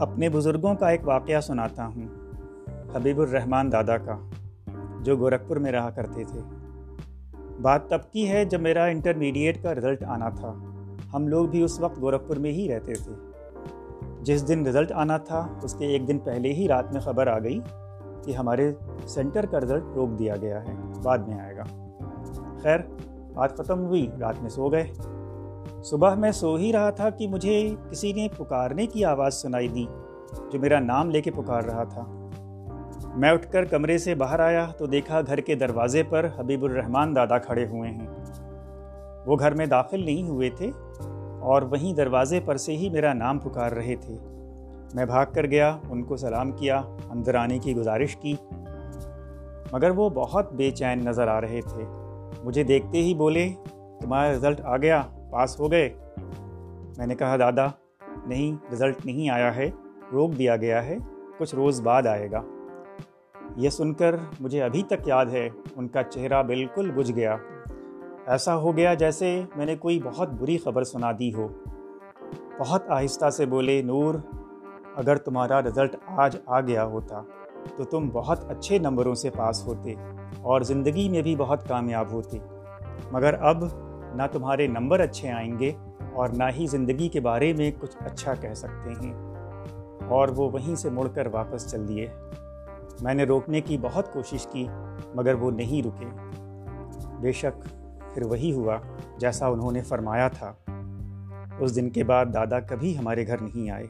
اپنے بزرگوں کا ایک واقعہ سناتا ہوں، حبیب الرحمن دادا کا، جو گورکھپور میں رہا کرتے تھے۔ بات تب کی ہے جب میرا انٹرمیڈیٹ کا رزلٹ آنا تھا۔ ہم لوگ بھی اس وقت گورکھپور میں ہی رہتے تھے۔ جس دن رزلٹ آنا تھا، اس کے ایک دن پہلے ہی رات میں خبر آ گئی کہ ہمارے سینٹر کا رزلٹ روک دیا گیا ہے، بعد میں آئے گا۔ خیر، بات ختم ہوئی، رات میں سو گئے۔ صبح میں سو ہی رہا تھا کہ مجھے کسی نے پکارنے کی آواز سنائی دی، جو میرا نام لے کے پکار رہا تھا۔ میں اٹھ کر کمرے سے باہر آیا تو دیکھا گھر کے دروازے پر حبیب الرحمان دادا کھڑے ہوئے ہیں۔ وہ گھر میں داخل نہیں ہوئے تھے اور وہیں دروازے پر سے ہی میرا نام پکار رہے تھے۔ میں بھاگ کر گیا، ان کو سلام کیا، اندر آنے کی گزارش کی۔ مگر وہ بہت بے چین نظر آ رہے تھے۔ مجھے دیکھتے ہی بولے، تمہارا رزلٹ آ گیا۔ پاس ہو گئے۔ میں نے کہا، دادا، نہیں رزلٹ نہیں آیا ہے، روک دیا گیا ہے، کچھ روز بعد آئے گا۔ یہ سن کر مجھے ابھی تک یاد ہے، ان کا چہرہ بالکل بجھ گیا۔ ایسا ہو گیا جیسے میں نے کوئی بہت بری خبر سنا دی ہو۔ بہت آہستہ سے بولے، نور، اگر تمہارا رزلٹ آج آ گیا ہوتا، تو تم بہت اچھے نمبروں سے پاس ہوتے اور زندگی میں بھی بہت کامیاب ہوتے۔ مگر اب نہ تمہارے نمبر اچھے آئیں گے اور نہ ہی زندگی کے بارے میں کچھ اچھا کہہ سکتے ہیں۔ اور وہ وہیں سے مڑ کر واپس چل دیے۔ میں نے روکنے کی بہت کوشش کی، مگر وہ نہیں رکے۔ بے شک پھر وہی ہوا جیسا انہوں نے فرمایا تھا۔ اس دن کے بعد دادا کبھی ہمارے گھر نہیں آئے۔